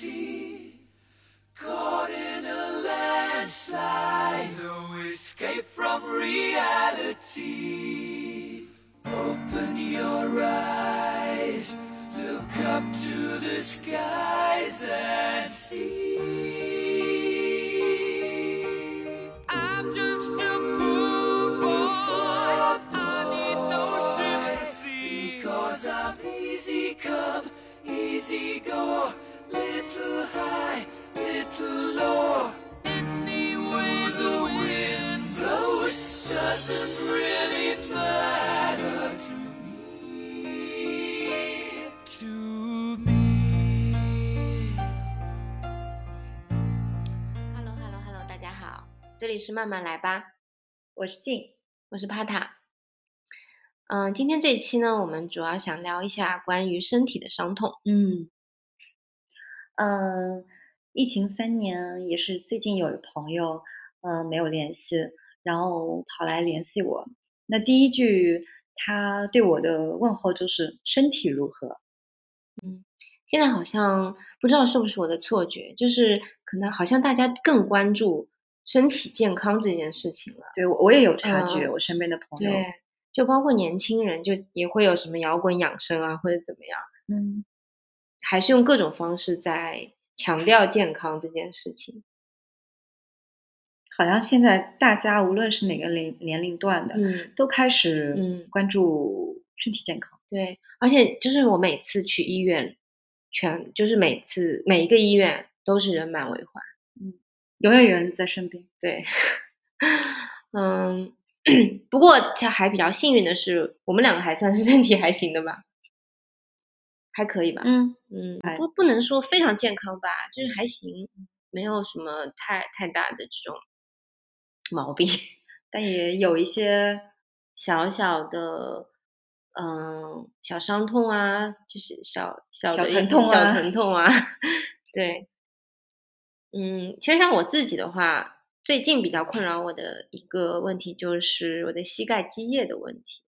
see. 是慢慢来吧，我是静，我是帕塔。嗯，今天这一期呢，我们主要想聊一下关于身体的伤痛。嗯，嗯，疫情三年，也是最近有朋友，呃，没有联系，然后跑来联系我。那第一句他对我的问候就是身体如何？嗯现在好像不知道是不是我的错觉，就是可能好像大家更关注身体健康这件事情了。对我我也有察觉，嗯我身边的朋友，对，就包括年轻人，就也会有什么摇滚养生啊，或者怎么样，嗯，还是用各种方式在强调健康这件事情。好像现在大家无论是哪个年年龄段的，嗯，都开始嗯关注身体健康。对，而且就是我每次去医院，全就是每次每一个医院都是人满为患。永远有人在身边。对，嗯，不过这还比较幸运的是，我们两个还算是身体还行的吧，还可以吧。嗯，嗯，不不能说非常健康吧，就是还行，没有什么太太大的这种毛病，但也有一些小小的。嗯，小伤痛啊，就是小小小的一疼痛啊小疼痛啊，对，嗯，其实像我自己的话，最近比较困扰我的一个问题就是我的膝盖积液的问题。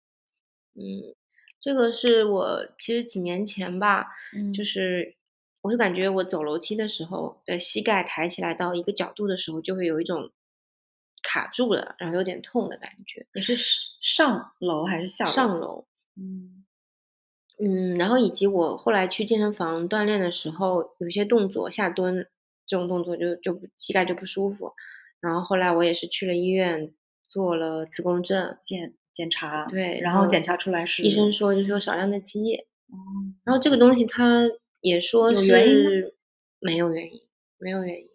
嗯，这个是我其实几年前吧，嗯就是我就感觉我走楼梯的时候呃膝盖抬起来到一个角度的时候，就会有一种卡住了，然后有点痛的感觉。你是上上楼还是下楼？上楼，嗯嗯，然后以及我后来去健身房锻炼的时候，有些动作下蹲这种动作就就膝盖就不舒服，然后后来我也是去了医院做了磁共振，检检查，对，然后检查出来是医生说就是有少量的积液，哦。然后这个东西他也说是没有原因，没有原因，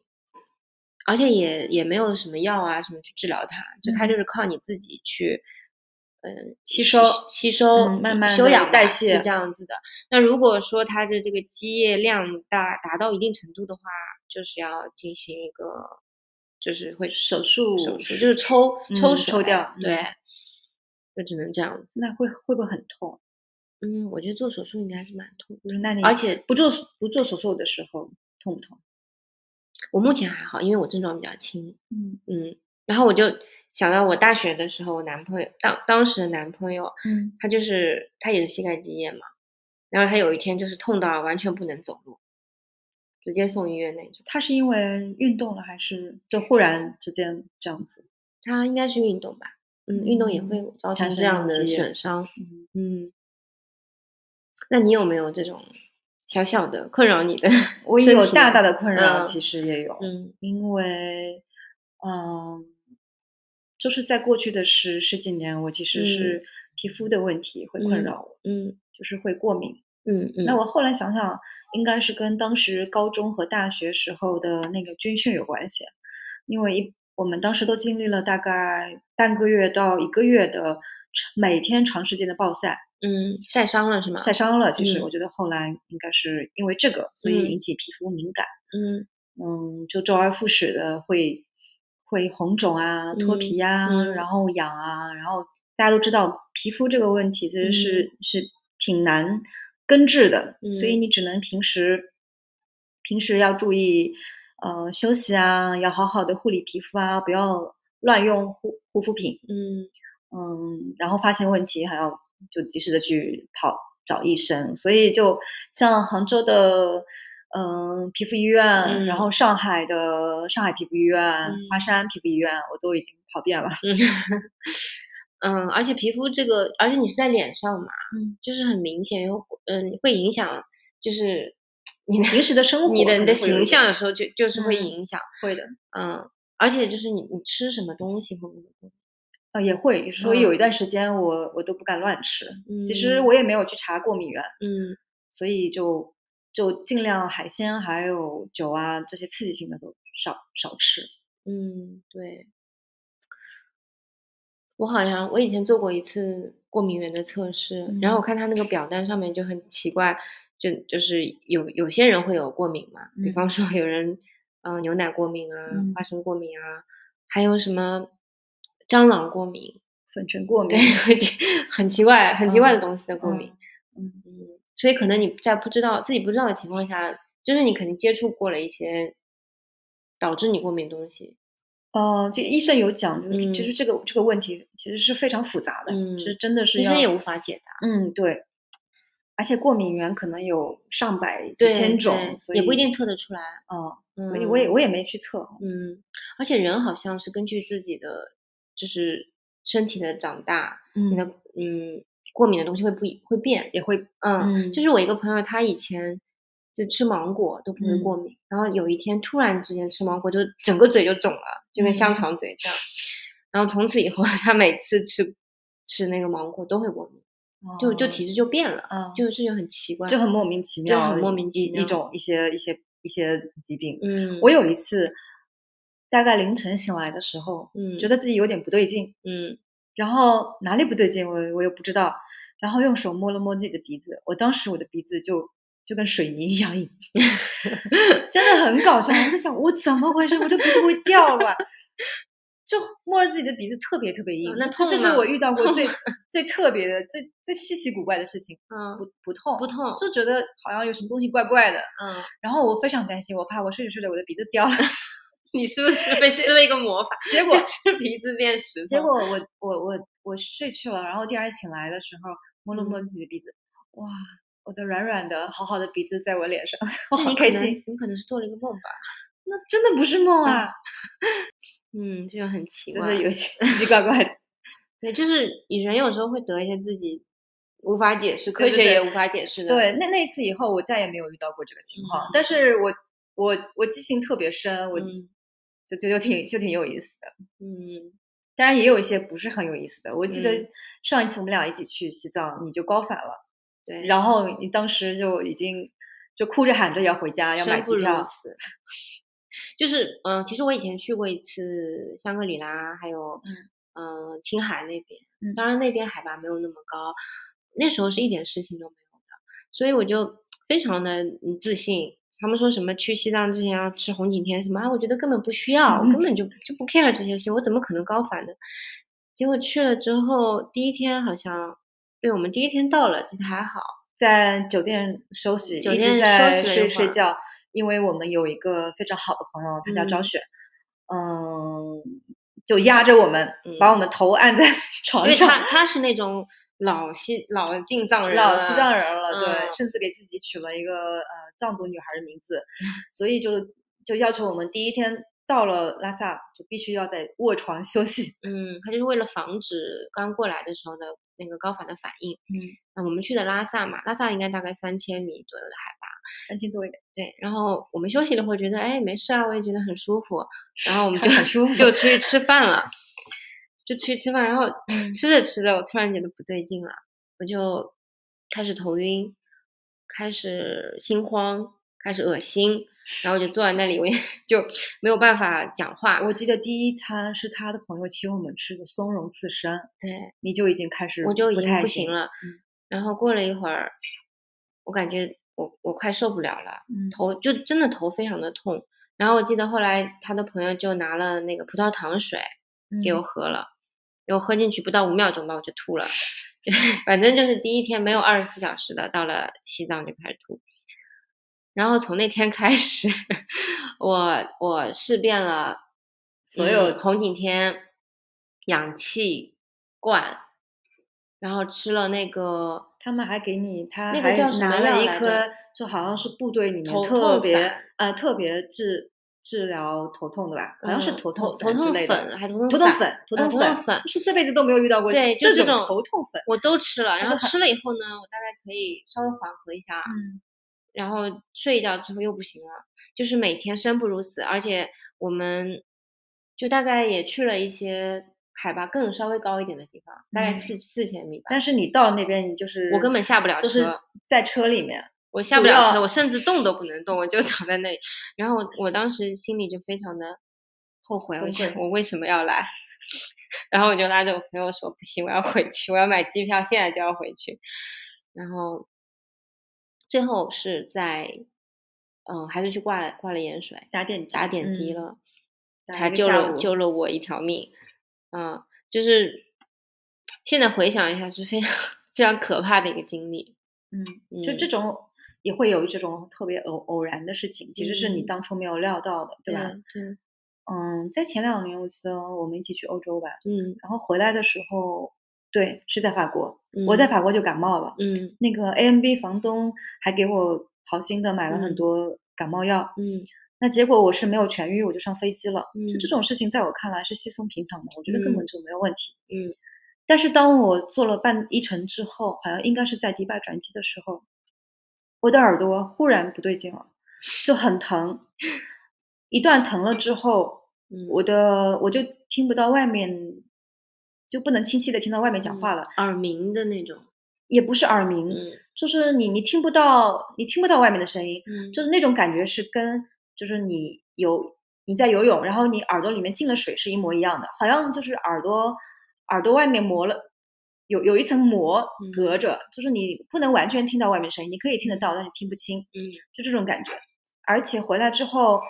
而且也也没有什么药啊什么去治疗它，就它嗯。就是靠你自己去。嗯，吸收吸收，嗯慢慢地修养代谢是这样子的。那如果说它的这个积液量大达到一定程度的话，就是要进行一个，就是会手术手术就是抽抽抽掉对嗯，就只能这样子。那会会不会很痛？嗯，我觉得做手术应该是蛮痛那你而且不做不做手术的时候痛不痛？我目前还好，因为我症状比较轻。嗯嗯，然后我就想到我大学的时候，我男朋友当当时的男朋友，嗯，他就是他也是膝盖积液嘛，然后他有一天就是痛到完全不能走路，直接送医院那种。他是因为运动了，还是就忽然之间这样子？他应该是运动吧，嗯，运动也嗯会造成这样的损伤。嗯，嗯，那你有没有这种小小的困扰你的我有大大的困扰，嗯其实也有，嗯因为嗯，就是在过去的十十几年，我其实是皮肤的问题会困嗯扰我，嗯就是会过敏。嗯嗯，那我后来想想，应该是跟当时高中和大学时候的那个军训有关系，因为一我们当时都经历了大概半个月到一个月的长每天长时间的暴晒，嗯晒伤了是吗？晒伤了。其实嗯我觉得后来应该是因为这个，所以嗯引起皮肤敏感，嗯嗯，就周而复始的会会红肿啊、脱嗯皮啊，嗯。然后痒啊，然后大家都知道皮肤这个问题其实是、是挺难根治的，所以嗯。你只能平时平时要注意呃休息啊，要好好的护理皮肤啊，不要乱用护护肤品，嗯。嗯，然后发现问题还要就及时的去跑找医生，所以就像杭州的嗯、皮肤医院，嗯然后上海的上海皮肤医院、嗯。华山皮肤医院，我都已经跑遍了。嗯，而且皮肤这个，而且你是在脸上嘛，嗯，就是很明显，又嗯会影响，就是你平时的生活你的你的形象有时候就就是会嗯影响，会的，嗯，而且就是你你吃什么东西会不会？呃，也会，所以有一嗯。段时间我我都不敢乱吃。其实嗯。我也没有去查过敏源，嗯。所以就就尽量海鲜还有酒啊这些刺激性的都少少吃。嗯，对。我好像我以前做过一次过敏源的测试，然后我嗯。看他那个表单上面就很奇怪，就就是有有些人会有过敏嘛，比嗯。方说有人呃牛奶过敏啊，嗯。花生过敏啊，还有什么蟑螂过敏，粉尘过敏对，，很奇怪很奇怪的东西的过敏，嗯。嗯，所以可能你在不知道自己不知道的情况下，就是你肯定接触过了一些导致你过敏的东西，呃，这个医生有讲，就是其嗯实这个这个问题其实是非常复杂的，嗯是真的是医生也无法解答。嗯对，而且过敏源可能有上百几千种，所以也不一定测得出来。哦，嗯，所以我也我也没去测。嗯，而且人好像是根据自己的就是身体的长大，你的嗯过敏的东西会不会变。也会嗯，嗯就是我一个朋友，他以前就吃芒果都不会嗯过敏，然后有一天突然之间吃芒果就整个嘴就肿了，就跟香嗯肠嘴这样。然后从此以后，他每次吃吃那个芒果都会过敏，就就哦体质就变了，嗯就这就很奇怪。就很莫名其对妙，很莫名其妙一一种一些一些一些疾病。嗯，我有一次大概凌晨醒来的时候，嗯觉得自己有点不对劲，嗯然后哪里不对劲我我又不知道，然后用手摸了摸自己的鼻子，我当时我的鼻子就就跟水泥一样硬，真的很搞笑。我在想我怎么回事，我这鼻子会掉了吧？就摸了自己的鼻子，特别特别硬。哦那痛这是我遇到过最最特别的、最最稀奇古怪的事情。嗯不不痛，不痛就觉得好像有什么东西怪怪的。嗯，然后我非常担心，我怕我睡着睡着我的鼻子掉了。你是不是被施了一个魔法？结果是鼻子变石头。结果我我我我睡去了，然后第二天醒来的时候摸了摸自己的鼻子，哇，我的软软的好好的鼻子在我脸上，我好开心。你可能是做了一个梦吧？那真的不是梦啊，嗯，这就很奇就怪。是有些奇奇怪怪的。对，就是人有时候会得一些自己无法解释，科学也无法解释的。对，那那次以后，我再也没有遇到过这个情况。嗯但是我我我记性特别深，我嗯就就就挺就挺有意思的。嗯当然也有一些不是很有意思的。我记得嗯上一次我们俩一起去西藏，你就高反了，对，然后你当时就已经就哭着喊着要回家，要买机票。就是嗯、呃其实我以前去过一次香格里拉，还有嗯青海那边，嗯当然那边海拔没有那么高，那时候是一点事情都没有的，所以我就非常的嗯自信。他们说什么去西藏之前要吃红景天什么啊，我觉得根本不需要，我嗯。根本就就不 care 这些事情，我怎么可能高反呢？结果去了之后，第一天好像，对我们第一天到了，其实还好，在酒店休息，一直酒店休在睡睡觉，因为我们有一个非常好的朋友，他叫赵嗯。雪，嗯，就压着我们，把嗯我们头按在 床上，为他他是那种老西老进藏人了，老西藏人了，对，嗯甚至给自己取了一个呃藏族女孩的名字，所以就就要求我们第一天到了拉萨就必须要在卧床休息。嗯，他就是为了防止刚过来的时候的那个高反的反应。嗯，那我们去的拉萨嘛，拉萨应该大概三千米左右的海拔。三千多一点，对，然后我们休息了会，觉得哎没事啊，我也觉得很舒服，然后我们 就很舒服就出去吃饭了，就出去吃饭，然后嗯吃着吃着，我突然觉得不对劲了，我就开始头晕，开始心慌，开始恶心，然后我就坐在那里，我也 就没有办法讲话。我记得第一餐是他的朋友请我们吃的松茸刺身，对，你就已经开始我就已经不行了。嗯然后过了一会儿，我感觉我我快受不了了，嗯头就真的头非常的痛。然后我记得后来他的朋友就拿了那个葡萄糖水给我嗯喝了，然后喝进去不到五秒钟吧，我就吐了。就反正就是第一天没有二十四小时的，到了西藏就开始吐。然后从那天开始，我我试遍了所有嗯红景天、氧气罐，然后吃了那个他们还给你，他那个还叫什么拿了一颗，就好像是部队里面头特别呃特别治治疗头痛的吧，好像是嗯头痛头头痛类的。粉还头痛散头痛粉，头呃痛粉是这辈子都没有遇到过对就这种这种头痛粉。我都吃了，然后 吃了以后呢，我大概可以稍微缓和一下，嗯然后睡一觉之后又不行了，就是每天生不如死，而且我们就大概也去了一些海拔更稍微高一点的地方，大概嗯四四千米吧。但是你到那边，你就是我根本下不了就是车在车里面，我下不了车，我甚至动都不能动，我就 躺在那里。然后我我当时心里就非常的后悔，我我为什么要来？然后我就拉着我朋友说不行，我要回去，我要买机票，现在就要回去。然后最后是在嗯，还是去挂了挂了盐水，打点滴打点滴嗯了，打才救了救了我一条命。嗯，就是现在回想一下是非常 非常可怕的一个经历。嗯，就这嗯种也会有这种特别偶偶然的事情，其实是你嗯。当初没有料到的，对吧？对，嗯，在前两年，我记得我们一起去欧洲吧，嗯。然后回来的时候，对，是在法国，我在嗯。法国就感冒了，嗯。那个 A M B 房东还给我好心的买了很嗯。多感冒药，嗯。那结果我是没有痊愈，我就上飞机了。就这嗯。种事情，在我看来是稀松平常的，我觉得根本就没有问题。嗯。但是当我坐了半一程之后，好像应该是在迪拜转机的时候，我的耳朵忽然不对劲了，就很疼。一段疼了之后，嗯，我的我就听不到外面，就不能清晰的听到外面讲话了，耳鸣的那种。也不是耳鸣，嗯就是你你听不到你听不到外面的声音，嗯就是那种感觉是跟就是你有你在游泳，然后你耳朵里面进了水是一模一样的，好像就是耳朵耳朵外面磨了有有一层膜嗯隔着，就是你不能完全听到外面声音，你可以听得到，但是听不清，嗯就这种感觉。而且回来之后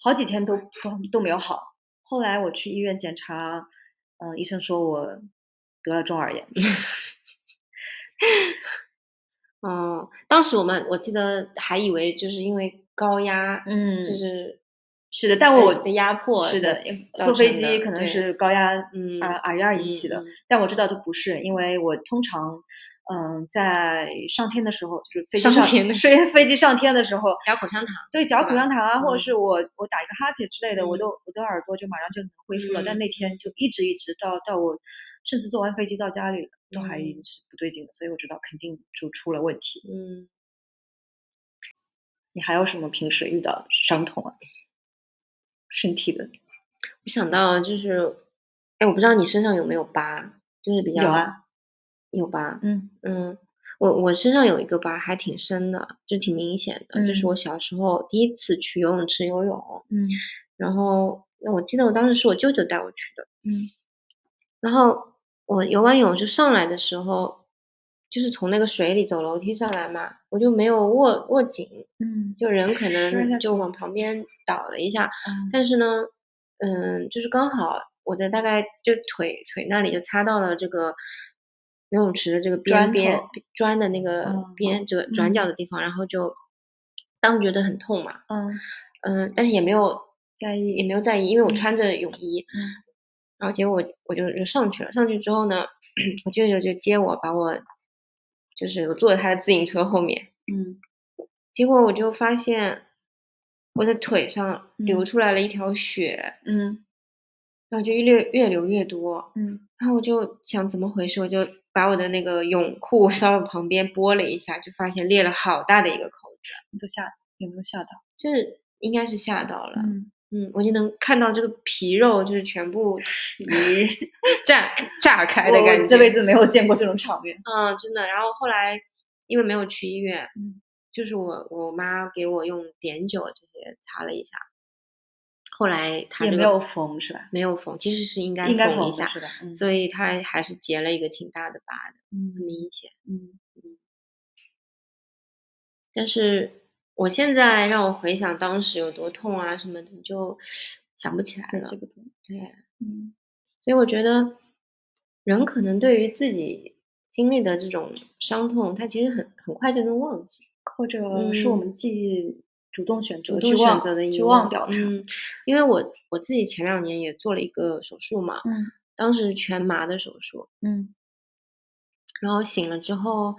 好几天都都都没有好，后来我去医院检查，嗯、医生说我得了中耳炎。哦，当时我们我记得还以为就是因为高压，嗯就是是的，但我的压迫是的，坐飞机可能是高压嗯耳耳压引起的，但我知道这不是，因为我通常嗯在上天的时候，就是飞机上上天的时飞飞机上天的时候，嚼口香糖。对嚼口香糖啊，或者嗯是我我打一个哈欠之类的，我嗯都我的耳朵就马上就能恢复了，但嗯那天就一直一直到到我甚至坐完飞机到家里，都还嗯是不对劲的，所以我知道肯定就出了问题。嗯，你还有什么平时遇到的伤痛啊？身体的。我想到就是，哎，我不知道你身上有没有疤，就是比较有啊，有疤。嗯。嗯，我我身上有一个疤，还挺深的，就挺明显的。就是嗯。我小时候第一次去游泳池游泳，嗯。然后那我记得我当时是我舅舅带我去的，嗯。然后我游完泳就上来的时候，就是从那个水里走楼梯上来嘛，我就没有握握紧，嗯就人可能就往旁边倒了一下，嗯。但是呢，嗯，就是刚好我的大概就腿腿那里就擦到了这个游泳池的这个边边砖的那个嗯边这个转角。的地方，然后就当时觉得很痛嘛，嗯，嗯，但是也没有在意也没有在意，因为我嗯穿着泳衣，嗯。然后结果我我就就上去了，上去之后呢，我舅舅就接我，把我就是我坐在他的自行车后面，嗯。结果我就发现我的腿上流嗯。出来了一条血，嗯。然后就越越流越多，嗯。然后我就想怎么回事，我就把我的那个泳裤稍微旁边拨了一下，就发现裂了好大的一个口子，你都吓有没有吓到？就是应该是吓到了，嗯，嗯，我就能看到这个皮肉就是全部咦，炸炸开的感觉，我这辈子没有见过这种场面。嗯，真的。然后后来因为没有去医院，嗯，就是我我妈给我用碘酒这些擦了一下，后来他这个也没有缝是吧？没有缝，其实是应该缝一下，是所以他还是结了一个挺大的疤的，很嗯明显。嗯但是我现在让我回想当时有多痛啊什么的，就想不起来了对。嗯。所以我觉得人可能对于自己经历的这种伤痛，他其实很很快就能忘记。或者是我嗯们。自己主动选择去忘择的遗去忘忘掉它。嗯，因为我我自己前两年也做了一个手术嘛，嗯当时全麻的手术，嗯。然后醒了之后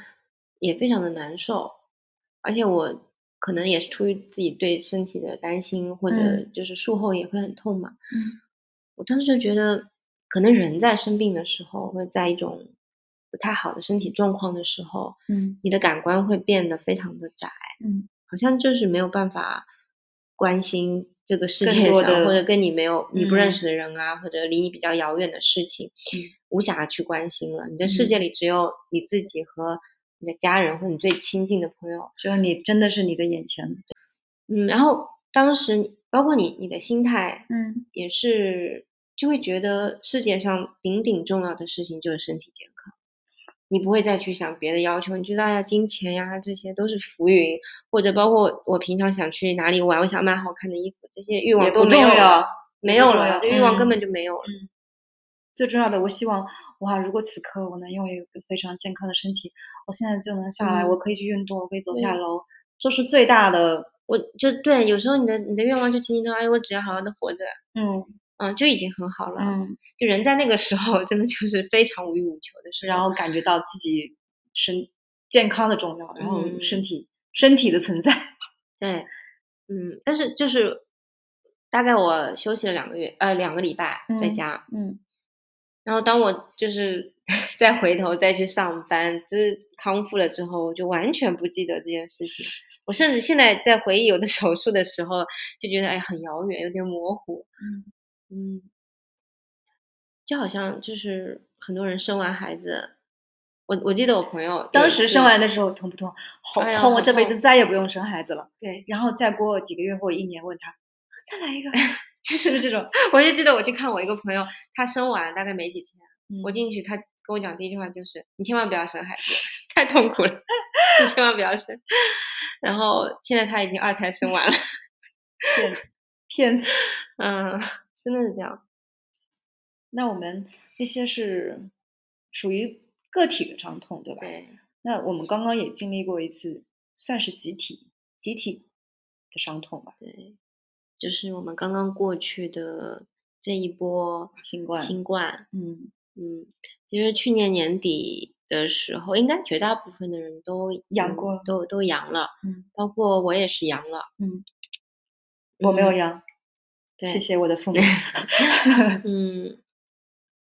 也非常的难受，而且我可能也是出于自己对身体的担心，或者嗯。就是术后也会很痛嘛。嗯。我当时就觉得，可能人在生病的时候，或者在一种不太好的身体状况的时候，嗯。你的感官会变得非常的窄，嗯。好像就是没有办法关心这个世界上，或者跟你没有你不认嗯。识的人啊，或者离你比较遥远的事情，嗯。无暇去关心了。你的世界里只有你自己和你的家人或你最亲近的朋友。只有你真的是你的眼前。嗯，然后当时包括你你的心态嗯也是，就会觉得世界上顶顶重要的事情就是身体健康。你不会再去想别的要求，你知道呀，金钱呀，这些都是浮云，或者包括我平常想去哪里玩，我想买好看的衣服，这些欲望都没有了，没有了，这欲望根嗯本就没有了。最重要的，我希望哇，如果此刻我能拥有一个非常健康的身体，我现在就能下来，嗯我可以去运动，我可以走下楼，这是最大的。我就对，有时候你的你的愿望就仅仅到，哎，我只要好好的活着，嗯嗯，就已经很好了。嗯，就人在那个时候，真的就是非常无欲无求的时候。然后感觉到自己身健康的重要，然后嗯身体、身体的存在。对，嗯，但是就是大概我休息了两个月，呃，两个礼拜在嗯家，嗯然后当我就是 再回头再去上班，就是康复了之后，我就完全不记得这件事情。我甚至现在在回忆有的手术的时候，就觉得哎很遥远，有点模糊。嗯嗯，就好像就是很多人生完孩子，我我记得我朋友当时生完的时候疼不痛？好痛！我这辈子再也不用生孩子了。对，然后再过几个月或一年，问他再来一个，就是不是这种？我就记得我去看我一个朋友，他生完大概没几天，我嗯进去，他跟我讲第一句话就是：“你千万不要生孩子，太痛苦了，你千万不要生。”然后现在他已经二胎生完了，骗子，骗子。嗯，真的是这样。那我们那些是属于个体的伤痛，对吧？对，那我们刚刚也经历过一次，算是集体集体的伤痛吧，对，就是我们刚刚过去的这一波新冠。新冠，嗯嗯，其实去年年底的时候，应该绝大部分的人都阳过了都都阳了，嗯包括我也是阳了。嗯，我没有嗯阳，对，谢谢我的父母。嗯，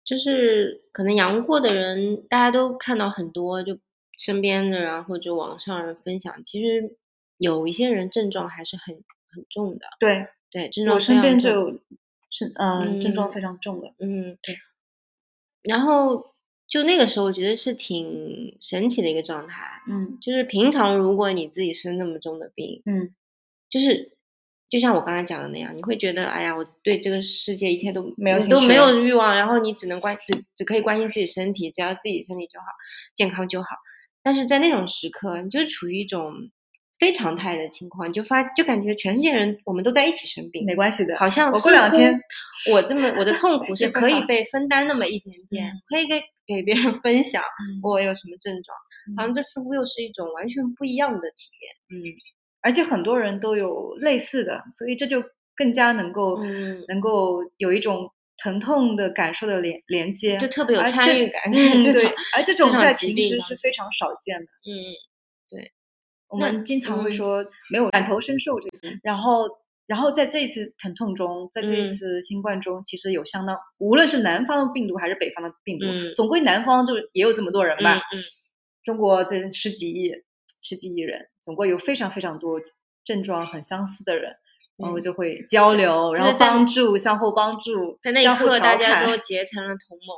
就是可能阳过的人，大家都看到很多，就身边的人啊或者网上人分享，其实有一些人症状还是很很重的，对对，症状我身边就有是嗯症状嗯非常重的。嗯对，然后就那个时候，我觉得是挺神奇的一个状态，嗯。就是平常如果你自己生那么重的病，嗯。就是就像我刚才讲的那样，你会觉得，哎呀，我对这个世界一切都没有都没有欲望，然后你只能关只只可以关心自己身体，只要自己身体就好，健康就好。但是在那种时刻，你就是处于一种非常态的情况，你就发就感觉全世界人我们都在一起生病，没关系的，好像我过两天我这么我的痛苦是可以被分担那么一点点，嗯可以给给别人分享嗯我有什么症状，好像嗯这似乎又是一种完全不一样的体验。嗯而且很多人都有类似的，所以这就更加能够、嗯能够有一种疼痛的感受的连连接，就特别有参与感嗯，对，而这种在平时是非常少见的。嗯我们经常会嗯。说没有感同身受这些，然后然后在这一次疼痛中，在这一嗯。次新冠中，其实有相当无论是南方的病毒还是北方的病毒，嗯。总归南方就也有这么多人吧。嗯。嗯中国这十几亿十几亿人，总归有非常非常多症状很相似的人。然后嗯就会交流，然后帮助，相互帮助，在那一刻，大家都结成了同盟，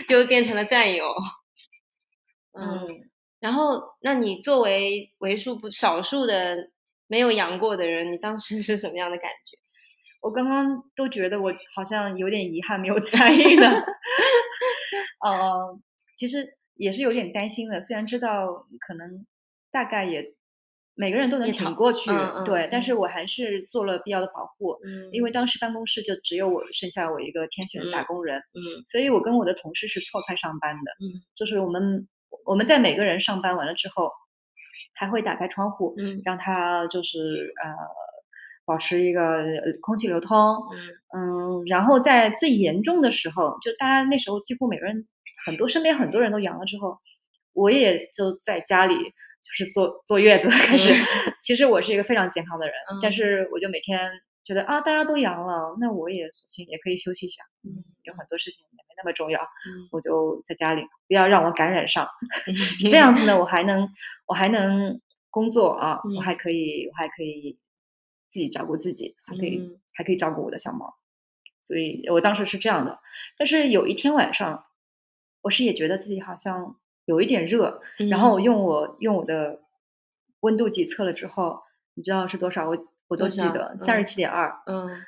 就变成了战友。嗯，嗯，然后，那你作为为数不少数的没有阳过的人，你当时 是什么样的感觉？我刚刚都觉得我好像有点遗憾没有参与呢。呃，其实也是有点担心的，虽然知道可能大概也每个人都能挺过去，嗯嗯对，但嗯是我还是做了必要的保护，嗯因为当时办公室就只有我剩下我一个天选的打嗯工人，嗯所以我跟我的同事是错开上班的，嗯，就是我们我们在每个人上班完了之后，还会打开窗户，嗯。让它就是呃保持一个呃空气流通，嗯。嗯，然后在最严重的时候，就大家那时候几乎每个人很多身边很多人都阳了之后，我也就在家里就是坐坐月子开始。其实我是一个非常健康的人，但嗯。是我就每天觉得啊，大家都阳了，那我也索性也可以休息一下。嗯，有很多事情那么重要，嗯我就在家里，不要让我感染上。这样子呢，我还能我还能工作啊，嗯我还可以我还可以自己照顾自己，还可以、嗯还可以照顾我的小猫。所以我当时是这样的，但是有一天晚上，我是也觉得自己好像有一点热，然后我用我用我的温度计测了之后，你知道是多少？我我都记得嗯三十七点二。嗯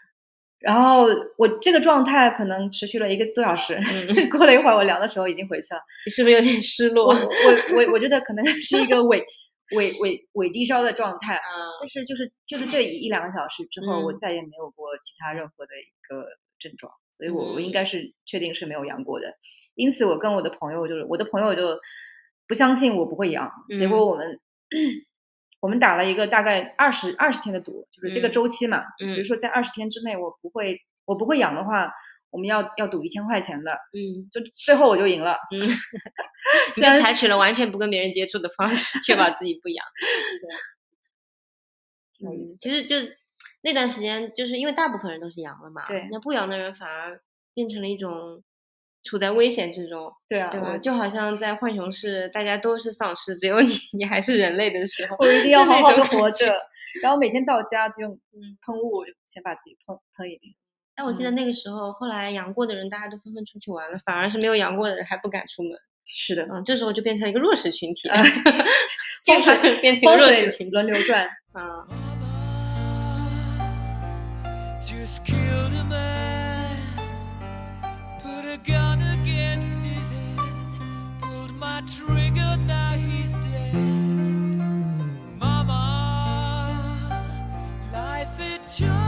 然后我这个状态可能持续了一个多小时，嗯 过了一会儿我量的时候已经回去了。你是不是有点失落？我我我觉得可能是一个伪伪伪伪低烧的状态，啊但是就是就是这一一两个小时之后，我嗯再也没有过其他任何的一个症状，所以我我应嗯该是确定是没有阳过的。因此，我跟我的朋友就是我的朋友就不相信我不会阳，结果嗯我们。我们打了一个大概二十二十天的赌，就是这个嗯周期嘛。比如嗯说在二十天之内我不会我不会养的话，我们要要赌一千块钱的，嗯就最后我就赢了。嗯，你 虽然就采取了完全不跟别人接触的方式，确保自己不阳。挺有意思嗯，其实就那段时间，就是因为大部分人都是阳了嘛，对那不阳的人反而变成了一种处在危险之中，对啊，对吧？就好像在浣熊市，大家都是丧尸，只有你你还是人类的时候，我一定要好好的。活着。然后每天到家就用嗯喷雾，就先把自己喷喷一遍。但我记得嗯那个时候，后来阳过的人，大家都纷纷出去玩了，反而是没有阳过的人还不敢出门。是的，嗯，这时候就变成了一个弱势群体，风水变成弱势群体。轮流转。啊，just killed a man, put a gun against his head, pulled my trigger, now he's dead. Mama, life had just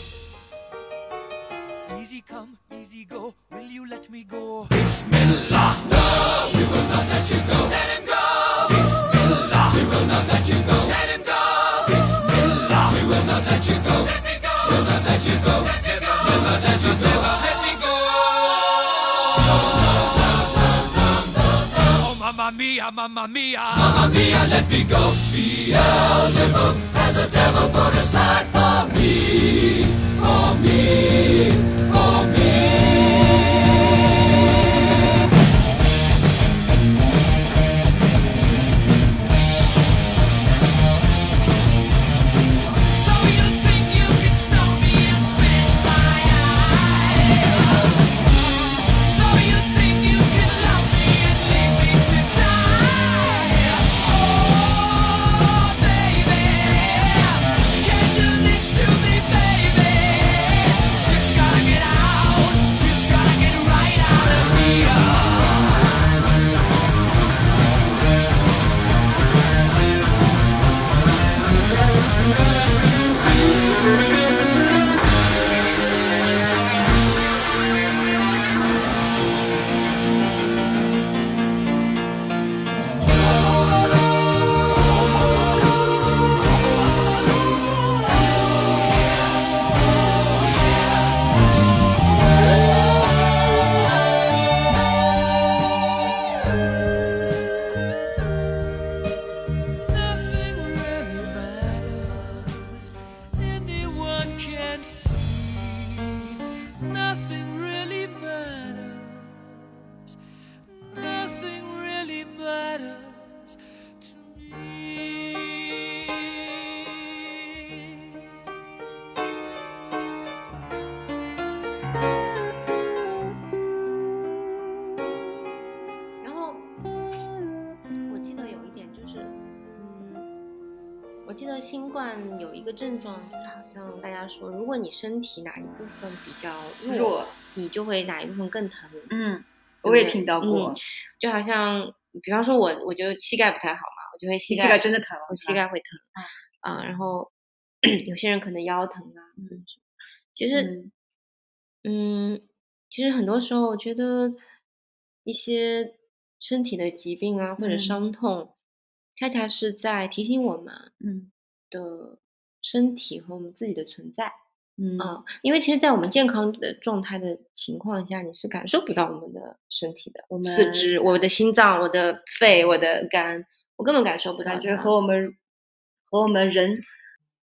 Easy come, easy go. Will you let me go? Bismillah. No, we will not let you go. Let him go. Bismillah. We will not let you go. Let him go. Bismillah. We will not let you go. Let me go. We'll not let you go. Let me go. We'll not let you go. Let me go. Oh, mamma mia, mamma mia. Mamma mia, let me go. Beelzebub has a devil put aside for me, for me, for me. 个症状，就是好像大家说，如果你身体哪一部分比较弱，弱你就会哪一部分更疼。嗯，我也听到？过嗯，就好像，比方说我，我就膝盖不太好嘛，我就会膝盖膝盖真的疼，我膝盖会疼？啊、然后 有些人可能腰疼啊，其实，嗯。嗯，其实很多时候我觉得一些身体的疾病啊或者嗯。伤痛，恰恰是在提醒我们嗯。的身体和我们自己的存在嗯啊、因为其实，在我们健康的状态的情况下，你是感受不到我们的身体的，我们四肢、我的心脏、我的肺、我的肝，我根本感受不到它。感觉和我们和我们人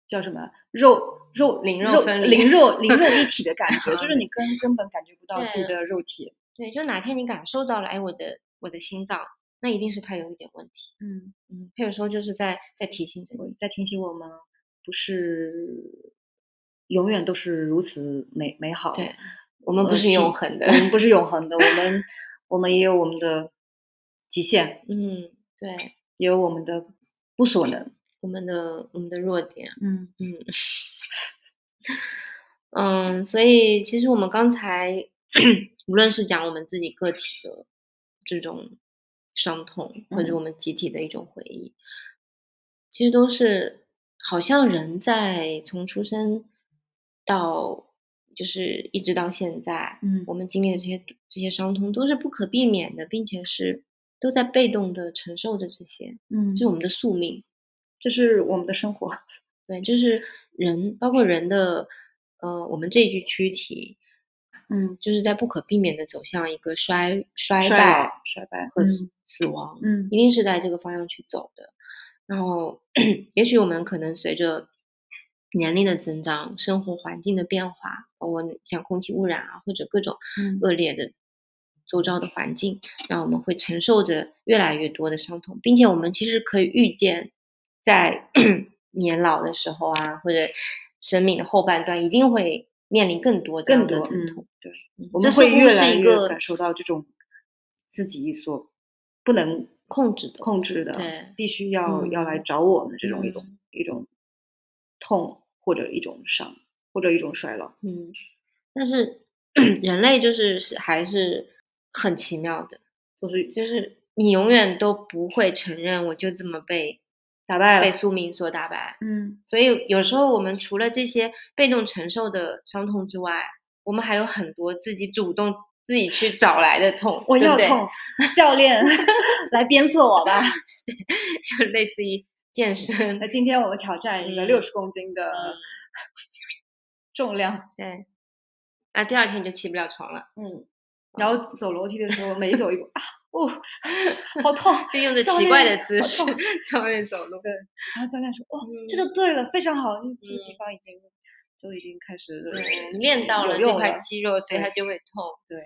叫什么肉肉灵肉灵肉灵肉一体的感觉，就是你 根根本感觉不到自己的肉体。对，就哪天你感受到了，哎，我的我的心脏，那一定是它有一点问题。嗯，嗯，它有时候就是在在提醒着你。我在提醒我们，不是永远都是如此美美好。对，我们不是永恒的我。们不是永恒的，我们我们也有我们的极限，嗯，对，也有我们的不所能。我们的我们的弱点。嗯嗯 嗯，所以其实我们刚才无论是讲我们自己个体的这种伤痛，或者嗯我们集体的一种回忆，其实都是好像人在从出生到就是一直到现在，嗯我们经历的这些这些伤痛都是不可避免的，并且是都在被动的承受着这些，嗯这是我们的宿命。这是我们的生活。对，就是人，包括人的，呃，我们这一具躯体，嗯，就是在不可避免的走向一个衰衰衰败衰败和死亡，嗯一定是在这个方向去走的。然后，也许我们可能随着年龄的增长、生活环境的变化，包括像空气污染啊，或者各种嗯。恶劣的周遭的环境，让我们会承受着越来越多的伤痛，并且我们其实可以预见，在 年老的时候啊，或者生命的后半段，一定会面临更多更多疼痛。对，嗯我们会越来越感受到这种自己所不能控制的。控制的，对必须要、要来嗯找我们这种一种、嗯一种痛或者一种伤或者一种衰老。嗯，但是 人类就是是还是很奇妙的，就是就是你永远都不会承认我就这么被打败了，被宿命所打败。嗯，所以有时候我们除了这些被动承受的伤痛之外，我们还有很多自己主动自己去找来的痛，我要痛，教练 来鞭策我吧。就类似于健身那，今天我们挑战一个嗯六十公斤的嗯 重量，对，那第二天就起不了床了。嗯，然后走楼梯的时候每走一步啊，哦，好痛，就用着奇怪的姿势在外面走路。对，然后教练说：“哦，这嗯就对了，非常好，这个地嗯方已经就已经开始对，练到了这块肌肉，所以对它就会痛。对，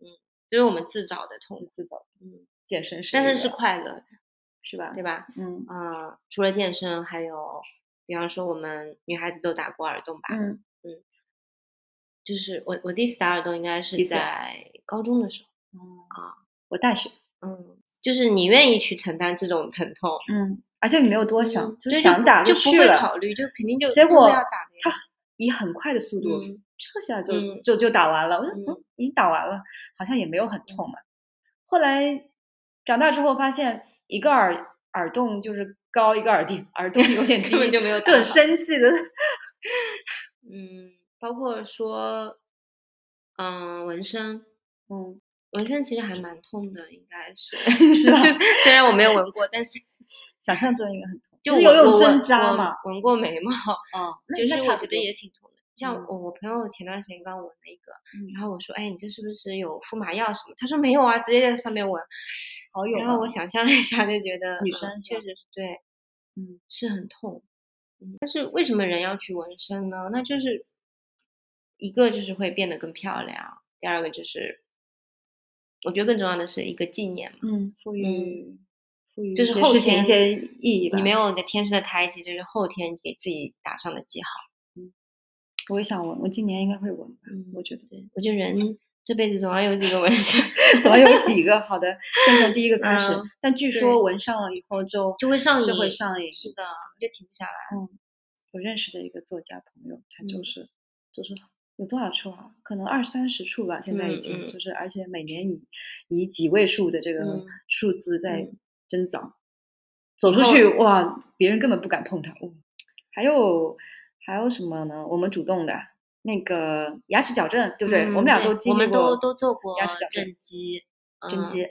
嗯，就是我们自找的痛。自找嗯，健身是但是是快乐的，是吧？对吧？嗯嗯，除了健身，还有，比方说我们女孩子都打过耳洞吧？嗯嗯就是我我第一次打耳洞应该是在高中的时候。嗯啊，我大学嗯，就是你愿意去承担这种疼痛，嗯，而且你没有多想，嗯对是想打就不会去了，考虑，就肯定就结果他以很快的速度，嗯这下就、嗯就就打完了。我说嗯嗯，已经打完了，好像也没有很痛嘛。后来长大之后发现，一个耳耳洞就是高，一个耳钉耳洞有点低，根本就没有就很生气的。嗯，包括说，嗯，纹身，嗯，纹身其实还蛮痛的，应该是是吧 就是虽然我没有纹过，但是想象中应该很痛，就就是有用我我针扎嘛。纹过眉毛，嗯，那就是我觉得也挺痛的。像嗯我我朋友前段时间刚纹了一个，嗯然后我说，哎，你这是不是有敷麻药什么？他说没有啊，直接在上面纹。好有啊然后我想象一下，就觉得女生是吧实是对，嗯，是很痛。嗯，但是为什么人要去纹身呢？那就是一个就是会变得更漂亮，第二个就是我觉得更重要的是一个纪念嘛。嗯，赋予赋予就是后一些事情一些意义吧。你没有一个天生的胎记，就是后天给自己打上的记号。嗯我也想纹，我今年应该会纹吧。嗯，我觉得对，我觉得人这辈子总要有几个纹身，总要有几个好的，先从第一个开始。嗯但据说纹上了以后就就会上瘾就会上瘾。是的，就停不下来。嗯，我认识的一个作家朋友，他就嗯是、就是有多少处啊？可能二三十处吧，现在已嗯经、嗯就是，而且每年以以几位数的这个嗯数字在嗯增长。走出去哇，别人根本不敢碰它。哦、还有还有什么呢？我们主动的那个牙齿矫正，对不对？我们俩都经历我们都都做过牙齿矫正正畸。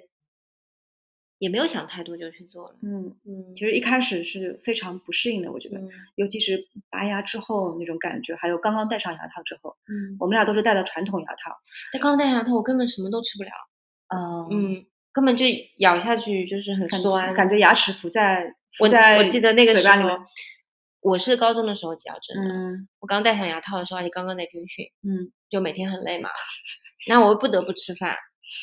也没有想太多就去做了。嗯，嗯，其实一开始是非常不适应的，我觉得，嗯尤其是拔牙之后那种感觉，还有刚刚戴上牙套之后，嗯，我们俩都是戴的传统牙套，但刚戴上牙套，我根本什么都吃不了。嗯，嗯，根本就咬下去就是很酸，感觉牙齿浮在浮我在我记得那个时嘴巴里面候，我是高中的时候矫正的。嗯我刚戴上牙套的时候，而且刚刚在军训，嗯，就每天很累嘛，那我不得不吃饭，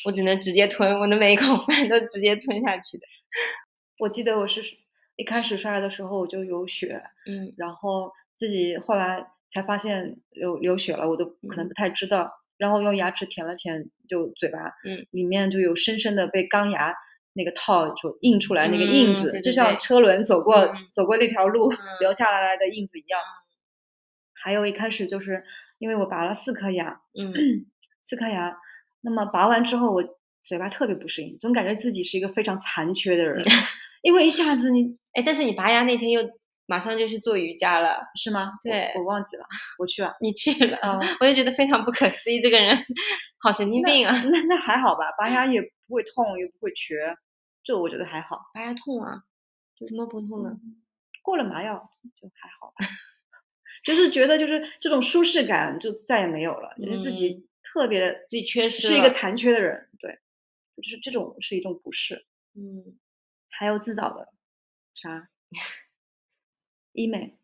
我只能直接吞，我的每一口饭都直接吞下去的。我记得我是一开始刷牙的时候我就有血，嗯然后自己后来才发现流流血了，我都可能嗯不太知道，然后用牙齿舔了舔，就嘴巴，嗯，里面就有深深的被钢牙那个套就印出来那个印嗯子，对对就像车轮走过、嗯走过那条路、嗯 留下来的印子一样。还有一开始就是因为我拔了四颗牙，嗯。四颗牙，那么拔完之后我嘴巴特别不适应，总感觉自己是一个非常残缺的人，因为一下子你哎，但是你拔牙那天又马上就去做瑜伽了，是吗？对我忘记了，我去了。你去了，嗯我也觉得非常不可思议，这个人好神经病啊！那那还好吧，拔牙也不会痛，也不会瘸，这我觉得还好。拔牙痛啊？怎么不痛呢？过了麻药就还好吧，就是觉得就是这种舒适感就再也没有了，就是自己特别的嗯自己缺失是一个残缺的人，对，就是这种是一种不适。嗯，还有自找的啥医美，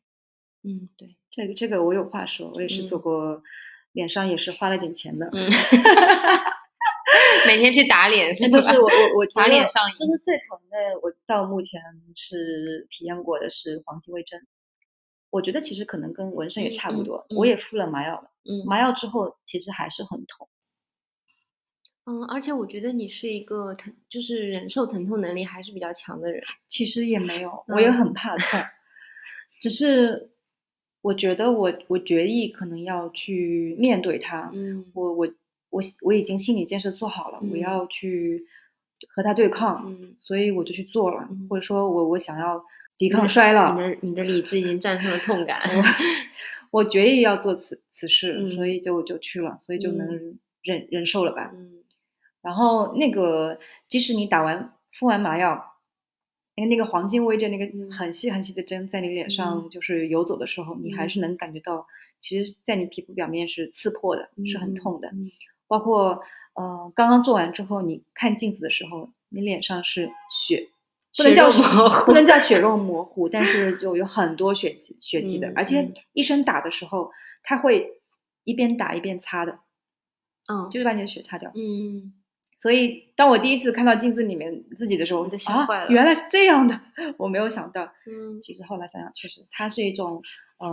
嗯，对，这个这个我有话说，我也是做嗯过，脸上也是花了点钱的。嗯，每天去打脸是吧？就是我我我打脸上瘾就是最疼的，我到目前是体验过的是黄金微针。我觉得其实可能跟纹身也差不多，嗯我也敷了麻药了，嗯麻药之后其实还是很痛。嗯，而且我觉得你是一个疼，就是忍受疼痛能力还是比较强的人。其实也没有，我也嗯很怕痛，只是我觉得我我决意可能要去面对它，嗯。我我我我已经心理建设做好了，我嗯要去和它对抗，嗯，所以我就去做了，嗯。或者说我我想要抵抗衰老，你的你的理智已经战胜了痛感。我决意要做此此事，嗯。所以就就去了，所以就能忍、忍受了吧。嗯。然后那个，即使你打完敷完麻药，那个那个黄金微针那个嗯。很细很细的针在你脸上嗯。就是游走的时候，你还嗯。是能感觉到，其实，在你皮肤表面是刺破的，是很嗯痛的。嗯。包括呃，刚刚做完之后，你看镜子的时候，你脸上是血，不能叫肉模糊不能叫。血肉模糊，但是就有很多血迹血迹的，嗯而且嗯。医生打的时候，他会一边打一边擦的，嗯，就是把你的血擦掉。嗯所以当我第一次看到镜子里面自己的时候，我就吓啊坏了，原来是这样的，我没有想到。嗯其实后来想想，确实它是一种，嗯、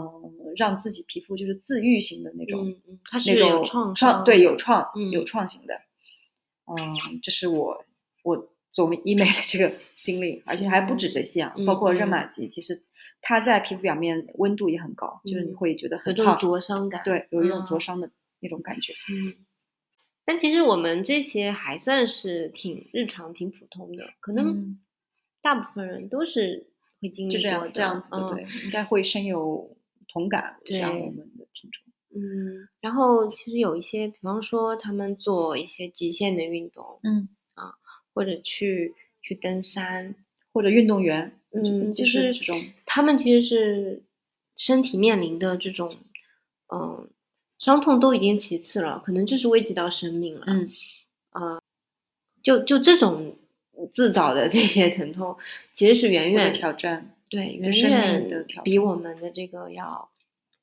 让自己皮肤就是自愈型的那种，嗯嗯，它是那种有创对有创、嗯有创型的。嗯，这是我我做医美的这个经历，而且还不止这些啊，嗯包括热嗯玛吉，其实它在皮肤表面温度也很高，就是你嗯会觉得很烫，灼伤感，对，有一种嗯灼伤的那种感觉。嗯，但其实我们这些还算是挺日常、挺普通的，可能嗯大部分人都是会经历过这样子对，应该会深有同感，对像我们的听众。嗯，然后其实有一些，比方说他们做一些极限的运动，嗯啊，或者去去登山，或者运动员，嗯，就就是这种，他们其实是身体面临的这种，嗯、伤痛都已经其次了，可能就是危及到生命了，嗯啊就就这种自找的 这些疼痛，其实是远远挑战，对远远的挑比我们的这个要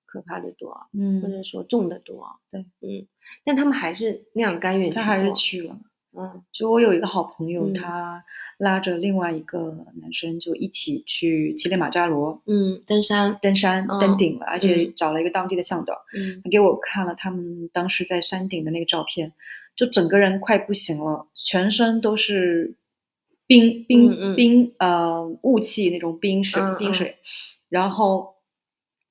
可怕的多，或嗯，者说重的多。对，嗯，但他们还是那样甘愿去他还是做去了。嗯就我有一个好朋友，嗯。他拉着另外一个男生就一起去乞力马扎罗嗯，登山，登山、嗯登顶了，而且嗯。找了一个当地的向导，嗯他给我看了他们当时在山顶的那个照片，就整个人快不行了，全身都是冰冰、嗯嗯。冰呃雾气那种冰水、冰水，然后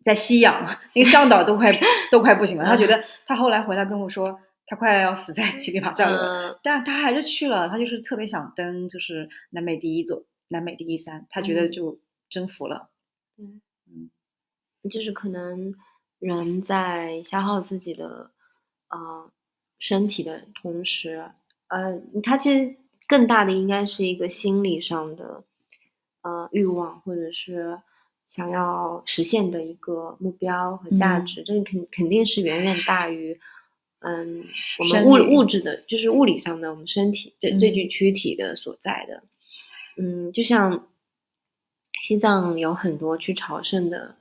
在吸氧，那个向导都快 都快不行了，他觉得他后来回来跟我说，他快要死在乞力马扎罗了。嗯但他还是去了，他就是特别想登，就是南美第一座，南美第一山，他觉得嗯就征服了。嗯嗯就是可能人在消耗自己的呃身体的同时，呃，他其实更大的应该是一个心理上的呃欲望，或者是想要实现的一个目标和价嗯值，这个肯肯定是远远大于。嗯，我们物物质的，就是物理上的我们身体这这嗯具躯体的所在的，嗯，就像西藏有很多去朝圣的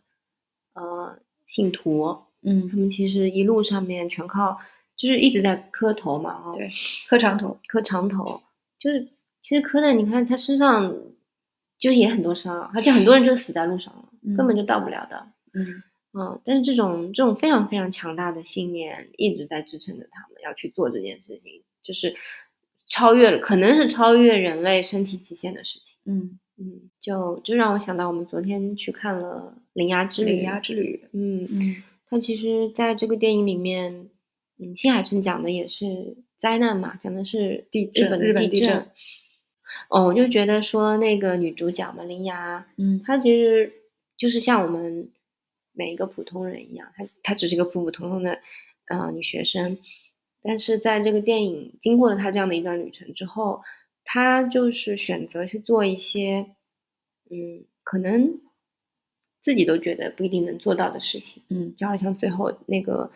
呃信徒，嗯他嗯，们其实一路上面全靠就是一直在磕头嘛，啊、对，磕长头。磕长头，就是其实磕的，你看他身上就也很多伤，而且很多人就死在路上了，根本就到不了的。嗯嗯，但是这种这种非常非常强大的信念一直在支撑着他们要去做这件事情，就是超越了，可能是超越人类身体极限的事情。嗯，嗯，就就让我想到我们昨天去看了《铃芽之旅》。铃芽之旅。嗯，嗯它其实在这个电影里面，嗯，新海诚讲的也是灾难嘛，讲的是地日本震日本的地震地震。哦，我就觉得说那个女主角嘛，铃芽，嗯她其实就是像我们每一个普通人一样，她她只是一个普普通通的呃女学生，但是在这个电影经过了她这样的一段旅程之后，她就是选择去做一些嗯，可能自己都觉得不一定能做到的事情，嗯。就好像最后那个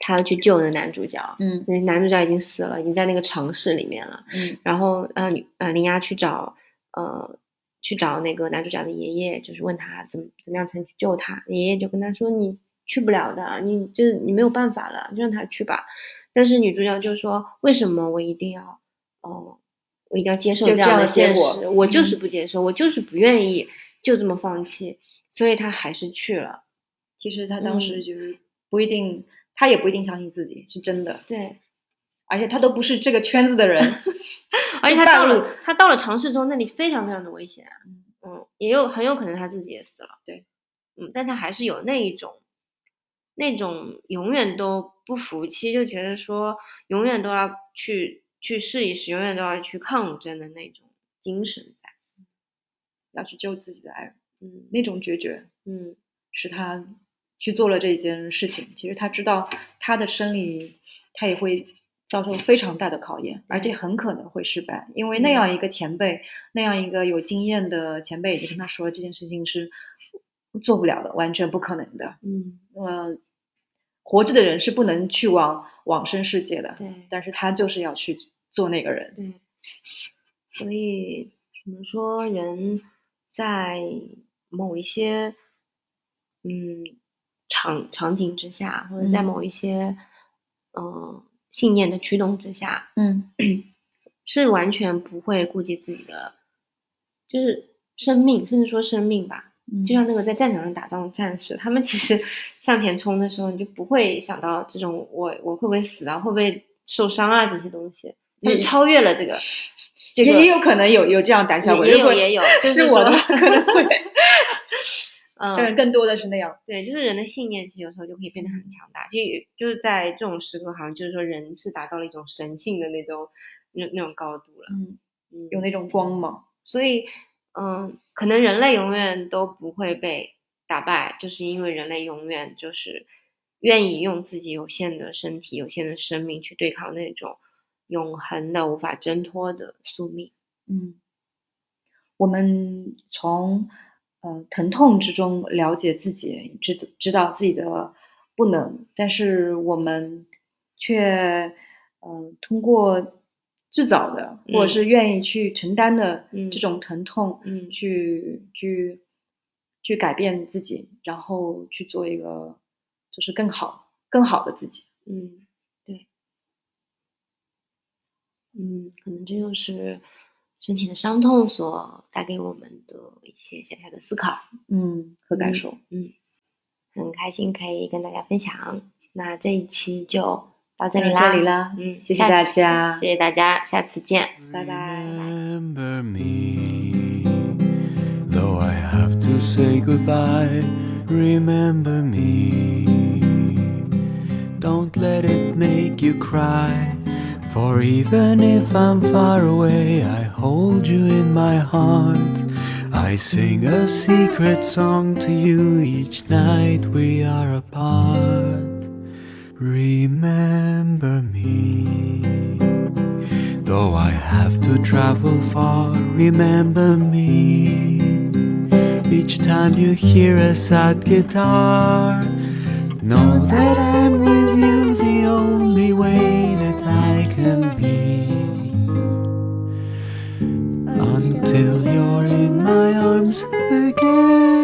她要去救那个男主角，嗯。那男主角已经死了，已经在那个城市里面了。嗯。然后呃女呃林芽去找呃去找那个男主角的爷爷，就是问他怎么怎么样才能去救他。爷爷就跟他说你去不了的，你就你没有办法了，就让他去吧。但是女主角就说为什么我一定要哦、我一定要接受这样的的结果现实？我就嗯是不接受，我就是不愿意就这么放弃，所以他还是去了。其实他当时嗯就是不一定，他也不一定相信自己是真的，对，而且他都不是这个圈子的人。而且他到了他到了尝试之后，那里非常非常的危险嗯，也有很有可能他自己也死了。对，嗯，但他还是有那一种，那种永远都不服气，就觉得说永远都要去去试一试，永远都要去抗争的那种精神在。要去救自己的爱人，嗯那种决绝嗯是他去做了这件事情。其实他知道他的生理，他也会遭受非常大的考验，而且很可能会失败，因为那样一个前辈，那样一个有经验的前辈已经跟他说这件事情是做不了的，完全不可能的。嗯，呃，活着的人是不能去往往生世界的，对但是他就是要去做那个人。对。所以怎么说，人在某一些嗯场场景之下，或者在嗯某一些嗯、呃信念的驱动之下，嗯 是完全不会顾及自己的，就是生命，甚至说生命吧。嗯，就像那个在战场上打仗的战士，他们其实 向前冲的时候，你就不会想到这种我我会不会死啊，会不会受伤啊这些东西，他们也超越了这个 这个也也有可能有有这样胆小鬼，也有也有，就是我的话可能会，但是嗯，更多的是那样。对，就是人的信念，其实有时候就可以变得很强大。就有就是在这种时刻，好像就是说人是达到了一种神性的那种那那种高度了。嗯，嗯，有那种光芒。所以，嗯，可能人类永远都不会被打败，就是因为人类永远就是愿意用自己有限的身体、有限的生命去对抗那种永恒的、无法挣脱的宿命。嗯，我们从呃疼痛之中了解自己，知知道自己的不能，但是我们却嗯、呃通过制造的或者嗯。是愿意去承担的嗯这种疼痛，嗯去。去去改变自己，然后去做一个就是更好更好的自己。嗯，对，嗯，可能这就是身体的伤痛所带给我们的一些小小的思考。嗯，和感嗯受。嗯，很开心可以跟大家分享。那这一期就到这到里啦，这里啦嗯，谢谢大家谢谢大家，下次见。拜拜。Remember me, though I have to say goodbye. Remember me, don't let it make you cry. For even if I'm far away, I hold you in my heart. I sing a secret song to you each night we are apart. Remember me. Though I have to travel far, remember me. Each time you hear a sad guitar, know that I'm with you the only way once again.